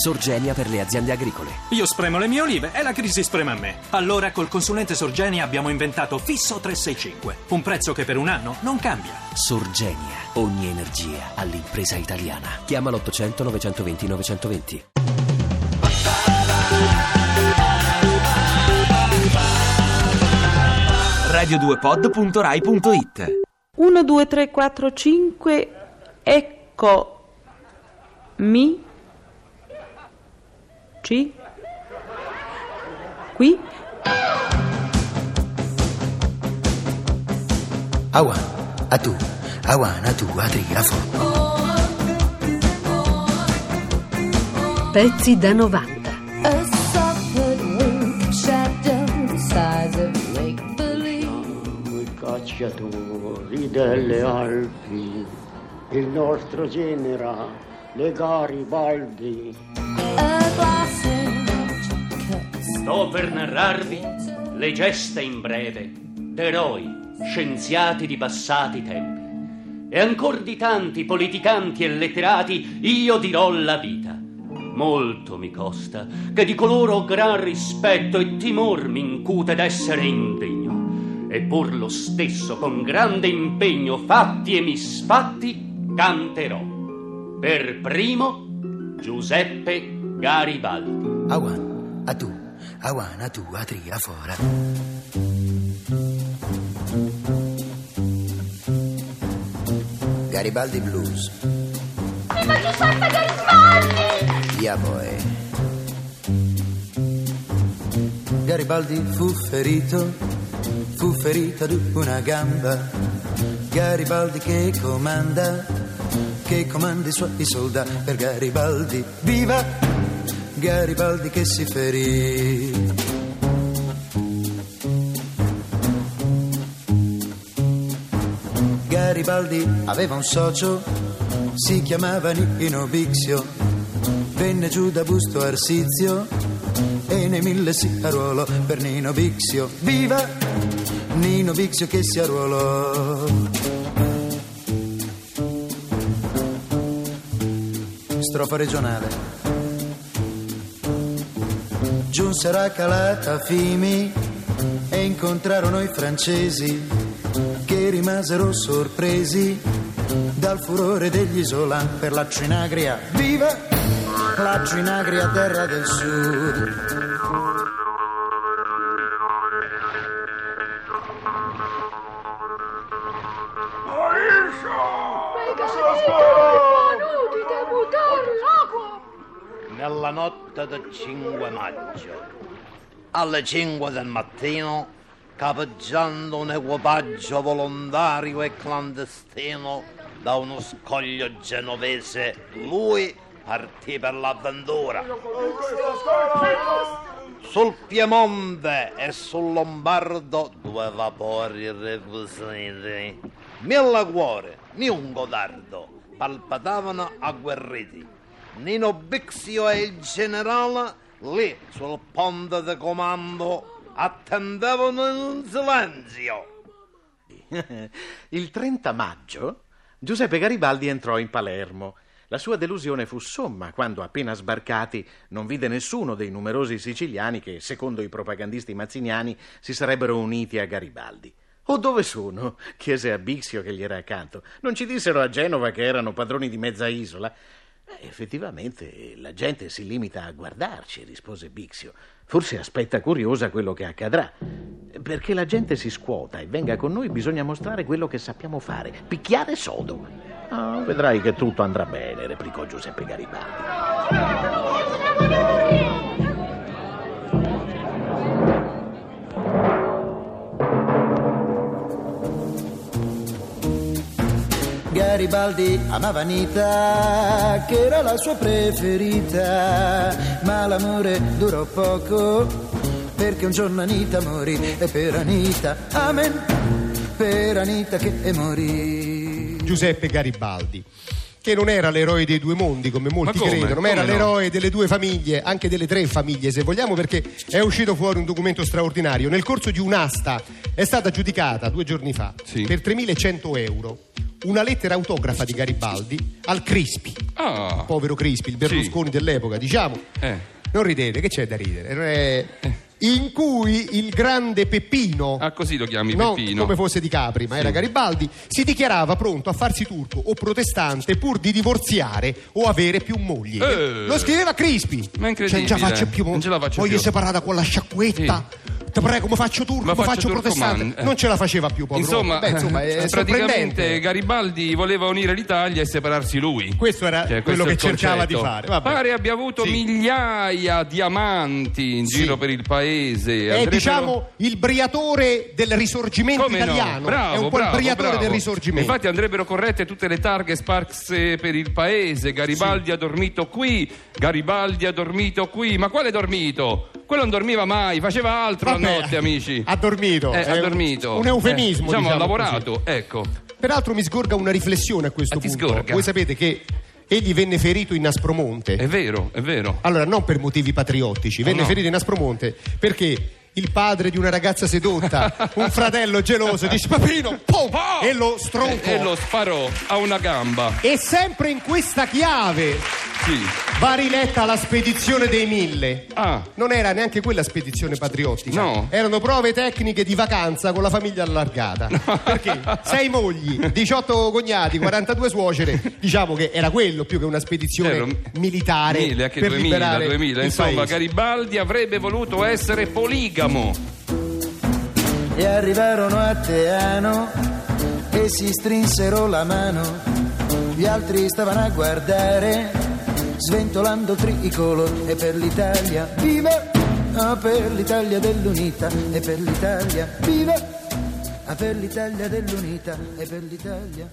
Sorgenia per le aziende agricole. Io spremo le mie olive e la crisi sprema me. Allora col consulente Sorgenia abbiamo inventato Fisso 365, un prezzo che per un anno non cambia. Sorgenia, ogni energia all'impresa italiana. Chiama l'800 920 920. radio2pod.rai.it 1, 2, 3, 4, 5, ecco mi ci qui Awan, a tu, awan, a tu, a tri, a fo. Pezzi da 90. A soft wink shadow the size of make believe. i cacciatori delle Alpi, il nostro genera, le Garibaldi. Sto per narrarvi le gesta in breve d'eroi, scienziati di passati tempi. E ancor di tanti politicanti e letterati io dirò la vita. Molto mi costa che di coloro gran rispetto e timor mi incute d'essere indegno. E pur lo stesso con grande impegno, fatti e misfatti, canterò. Per primo Giuseppe Garibaldi. Awan, a tu, awan, a tu, a tri, a fora. Garibaldi Blues. Ma Giuseppe Garibaldi! Ya voi. Garibaldi fu ferito, fu ferito ad una gamba. Garibaldi che comanda, che comanda i suoi soldati per Garibaldi. Viva! Garibaldi che si ferì. Garibaldi aveva un socio, si chiamava Nino Bixio, venne giù da Busto Arsizio e nei mille si arruolò per Nino Bixio. Viva Nino Bixio che si arruolò. Strofa regionale. Giunsero a Calata Fimi e incontrarono i francesi che rimasero sorpresi dal furore degli isolan per la Cinagria. Viva la Cinagria, terra del sud! Nella notte del 5 maggio, alle 5 del mattino, capeggiando un equipaggio volontario e clandestino da uno scoglio genovese, lui partì per l'avventura. Sul Piemonte e sul Lombardo due vapori requisiti. Mille cuori, ni un godardo, palpitavano agguerriti. Nino Bixio e il generale lì sul ponte di comando attendevano in silenzio. Il 30 maggio Giuseppe Garibaldi entrò in Palermo. La sua delusione fu somma quando, appena sbarcati, non vide nessuno dei numerosi siciliani che, secondo i propagandisti mazziniani, si sarebbero uniti a Garibaldi. O dove sono? chiese a Bixio che gli era accanto. Non ci dissero a Genova che erano padroni di mezza isola. Effettivamente la gente si limita a guardarci, rispose Bixio. Forse aspetta curiosa quello che accadrà. Perché la gente si scuota e venga con noi bisogna mostrare quello che sappiamo fare, picchiare sodo. Ah, vedrai che tutto andrà bene, replicò Giuseppe Garibaldi. Garibaldi amava Anita, che era la sua preferita, ma l'amore durò poco, perché un giorno Anita morì, e per Anita, amen, per Anita che morì. Giuseppe Garibaldi. Che non era l'eroe dei due mondi, come molti Ma come? credono, ma era no? l'eroe delle due famiglie, anche delle tre famiglie, se vogliamo, perché è uscito fuori un documento straordinario. Nel corso di un'asta è stata giudicata due giorni fa per 3.100 euro una lettera autografa di Garibaldi al Crispi, Ah, povero Crispi, il Berlusconi dell'epoca, diciamo. eh. Non ridete, che c'è da ridere? Eh, In cui il grande Peppino, Ah, così lo chiami no, Peppino. come fosse di Capri, ma era Garibaldi, si dichiarava pronto a farsi turco o protestante pur di divorziare o avere più mogli. Eh. Lo scriveva Crispi. Ma incredibile. Cioè, non ce la faccio più, Non ce la faccio voglio più. separata con la sciacquetta. Ti prego, mi faccio turco, Ma mi faccio faccio protestante. turcoman, eh. non ce la faceva più, povero Insomma. Beh, insomma, è praticamente. Garibaldi voleva unire l'Italia e separarsi lui. Questo era Cioè, quello questo è che cercava di fare. Vabbè. Pare abbia avuto Sì. migliaia di amanti in Sì. giro per il paese. È Andrebbero- diciamo il briatore del risorgimento Come no? italiano. Bravo, è un po' bravo, il briatore bravo. del risorgimento. Infatti andrebbero corrette tutte le targhe sparse per il paese. Garibaldi ha dormito qui, Garibaldi ha dormito qui. Ma quale dormito? Quello non dormiva mai, faceva altro Vabbè, la notte, amici. Ha dormito. Eh, È ha un- dormito. Un eufemismo. Eh, diciamo, ha diciamo lavorato, ecco. così. Peraltro mi sgorga una riflessione a questo Ah, punto. sgorga? Voi sapete che egli venne ferito in Aspromonte. È vero, è vero. Allora, non per motivi patriottici, venne no. ferito in Aspromonte perché il padre di una ragazza sedotta, un fratello geloso, dice Papino, pum, Oh! e lo stroncò. E, e lo sparò a una gamba. E sempre in questa chiave Sì. va riletta la spedizione dei mille. Ah, Non era neanche quella spedizione patriottica. No. Erano prove tecniche di vacanza con la famiglia allargata. Perché sei mogli, 18 cognati, 42 suocere. Diciamo che era quello più che una spedizione Vero. militare mille, anche per 2000, liberare 2000. il Insomma, paese. Garibaldi avrebbe voluto essere poligamo. E arrivarono a Teano e si strinsero la mano. Gli altri stavano a guardare, sventolando tricolore. E per l'Italia, viva! Ah, per l'Italia dell'unità, e per l'Italia, viva! Ah, per l'Italia dell'unità, e per l'Italia.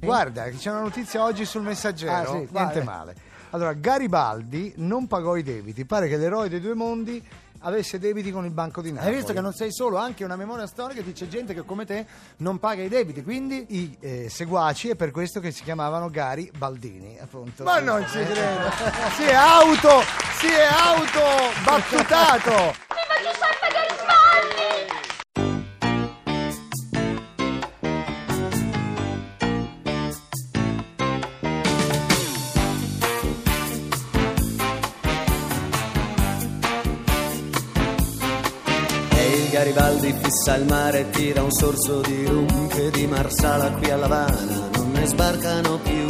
Guarda, che c'è una notizia oggi sul messaggero, Ah, sì, niente quale? male. Allora, Garibaldi non pagò i debiti, pare che l'eroe dei due mondi avesse debiti con il Banco di Napoli. Hai visto che non sei solo, anche una memoria storica dice gente che come te non paga i debiti, quindi... I eh, seguaci è per questo che si chiamavano Gari Baldini, appunto. Ma non ci credo! si è auto, si è auto battutato! Garibaldi fissa il mare tira un sorso di rum che di Marsala qui alla Habana non ne sbarcano più.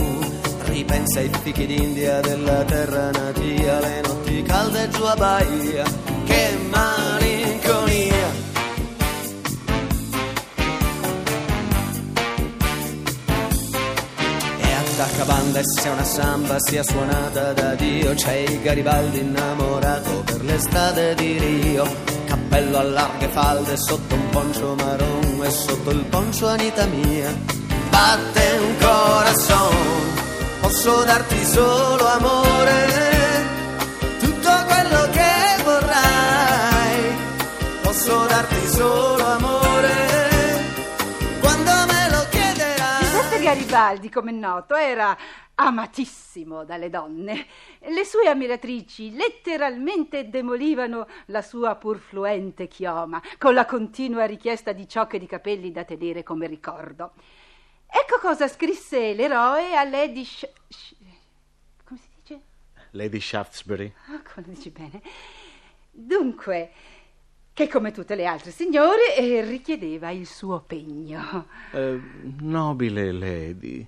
Ripensa ai fichi d'India della terra natia, le notti calde giù a Bahia, che malinconia. E attacca banda e se una samba sia suonata da Dio C'è il Garibaldi innamorato per l'estate di Rio Cappello a larghe falde sotto un poncio marron E sotto il poncio Anita mia. Batte un corazon Posso darti solo amore. Tutto quello che vorrai Posso darti solo amore. Quando me lo chiederai. Giuseppe Garibaldi, come noto, era amatissimo dalle donne. Le sue ammiratrici letteralmente demolivano la sua pur fluente chioma, con la continua richiesta di ciocche di capelli da tenere come ricordo. Ecco cosa scrisse l'eroe a Lady Sh- Sh- come si dice? Lady Shaftesbury. Ah, come lo dici bene. Dunque, che come tutte le altre signore eh, richiedeva il suo pegno. Eh, nobile Lady,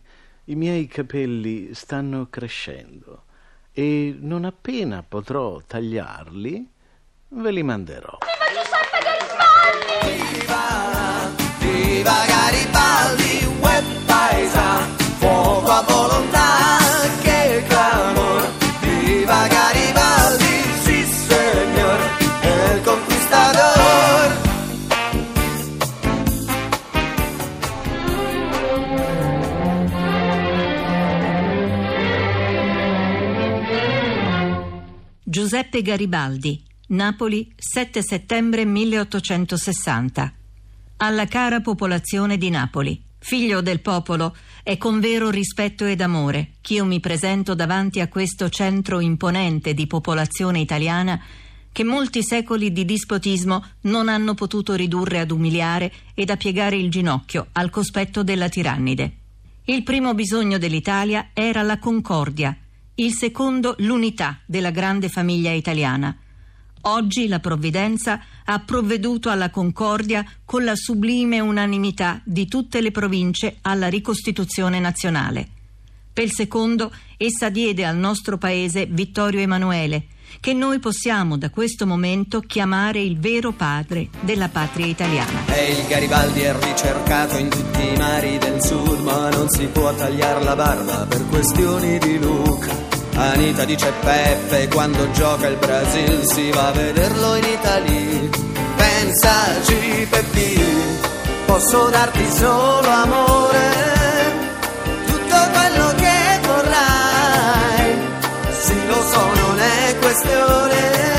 i miei capelli stanno crescendo e non appena potrò tagliarli, ve li manderò. Giuseppe Garibaldi, Napoli, 7 settembre 1860. Alla cara popolazione di Napoli, figlio del popolo, è con vero rispetto ed amore ch'io mi presento davanti a questo centro imponente di popolazione italiana che molti secoli di dispotismo non hanno potuto ridurre ad umiliare ed a piegare il ginocchio al cospetto della tirannide. Il primo bisogno dell'Italia era la concordia, il secondo l'unità della grande famiglia italiana. Oggi la provvidenza ha provveduto alla concordia con la sublime unanimità di tutte le province alla ricostituzione nazionale. Per il secondo, essa diede al nostro paese Vittorio Emanuele, che noi possiamo da questo momento chiamare il vero padre della patria italiana. E il Garibaldi è ricercato in tutti i mari del sud, ma non si può tagliare la barba per questioni di look. Anita dice Peppe quando gioca il Brasil si va a vederlo in Italia. Pensaci Peppi, posso darti solo amore, tutto quello che vorrai. Sì lo so, non è questione.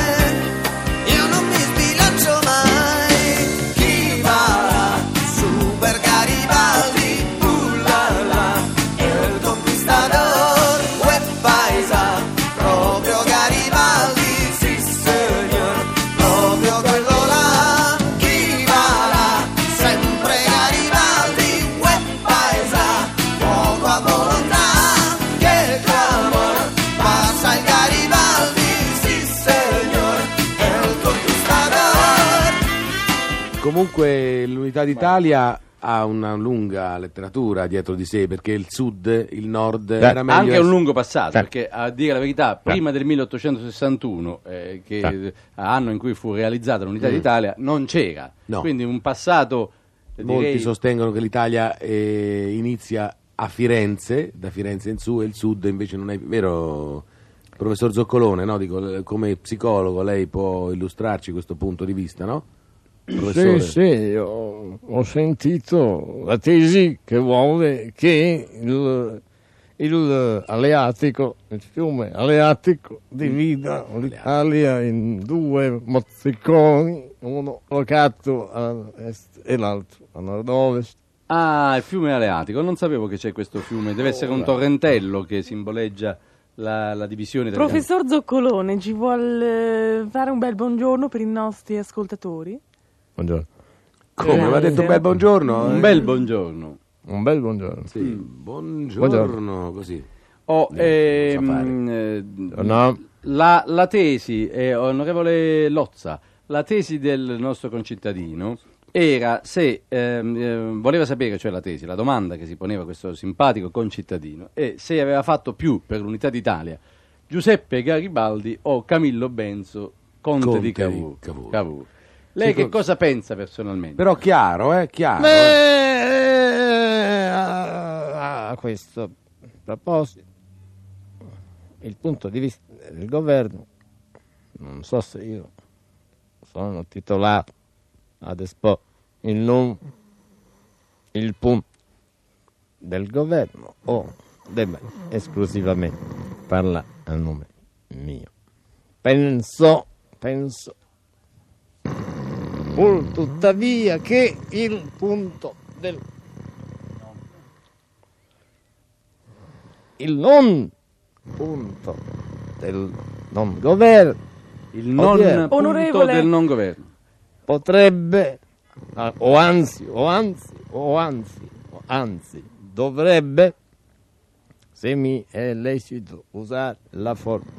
Comunque l'Unità d'Italia ha una lunga letteratura dietro di sé perché il sud, il nord era meglio anche un lungo passato, Eh. perché a dire la verità, prima del 1861, eh, che Eh. anno in cui fu realizzata l'Unità Mm. d'Italia, non c'era. No. Quindi un passato, eh, Molti direi, sostengono che l'Italia eh, inizia a Firenze, da Firenze in su, e il sud invece non è vero. Professor Zoccolone, no? Dico, eh, come psicologo lei può illustrarci questo punto di vista, no? Professore? Sì, sì, ho, ho sentito la tesi che vuole che il, il Aleatico, il fiume Aleatico, divida l'Italia in due mozziconi, uno locato a est e l'altro a nord-ovest. Ah, il fiume Aleatico, non sapevo che c'è questo fiume, deve essere un torrentello che simboleggia la, la divisione del Professor Zoccolone, ci vuole fare un bel buongiorno per i nostri ascoltatori? Buongiorno. Come? Mi ha detto un bel buongiorno? Un bel buongiorno. Un bel buongiorno. Sì, buongiorno, così. Oh, Eh, ehm, eh, No. la, la tesi, eh, onorevole Lozza, la tesi del nostro concittadino era se ehm, eh, voleva sapere, cioè la tesi, la domanda che si poneva questo simpatico concittadino, è se aveva fatto più per l'unità d'Italia Giuseppe Garibaldi o Camillo Benso, conte, Conte di di Cavour. Cavour. Cavour. Lei che co- cosa pensa personalmente? Però chiaro, eh, chiaro. eh. Beh, a, a questo proposito, il punto di vista del governo, non so se io sono titolato ad esporre il il punto del governo o debba esclusivamente parlare a nome mio. Penso, penso pur tuttavia che il punto del il non punto del non governo il non odierno punto Onorevole. del non governo potrebbe ah, o anzi o anzi o anzi o anzi dovrebbe se mi è lecito usare la forma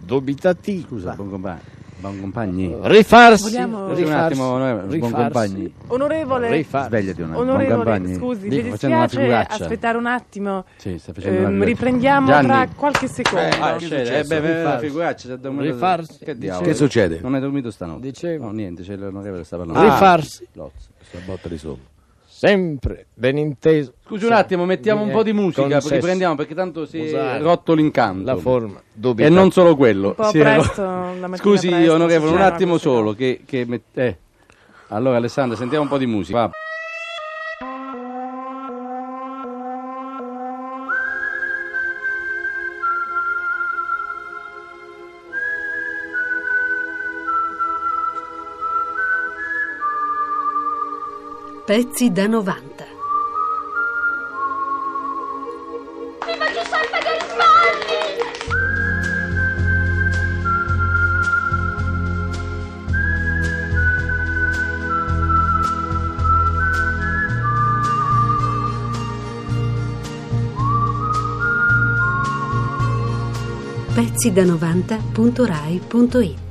dubitativa Scusa, buon compagno. Buon compagni. rifarsi Vogliamo- Scusi un attimo, onorevole, buon rifarsi. compagni. Onorevole, Rifarsi. Svegliati un attimo. buon onorevole, compagni. scusi, Dico, mi dispiace aspettare un attimo. Sì, sta facendo Ehm, riprendiamo Gianni. tra qualche secondo. Ah, scende, eh, beh, Rifarsi. figuraccia, Rifarsi. Che diavolo? Che succede? Non hai dormito stanotte? Dicevo. No, niente, c'è l'onorevole che sta parlando. rifarsi Lozza. Questa botta di sopra. Sempre ben inteso Scusi un attimo, mettiamo un po' di musica, poi Concesso. riprendiamo perché tanto si è rotto l'incanto. la forma E dubitativa. non solo quello. Un po' si è presto, ro- la mattina Scusi, presto, onorevole, un attimo solo. Che, che met- eh. Allora, Alessandra, sentiamo un po' di musica. Va. Pezzi da 90. Viva Giuseppe Garibaldi! Pezzi da 90.rai.it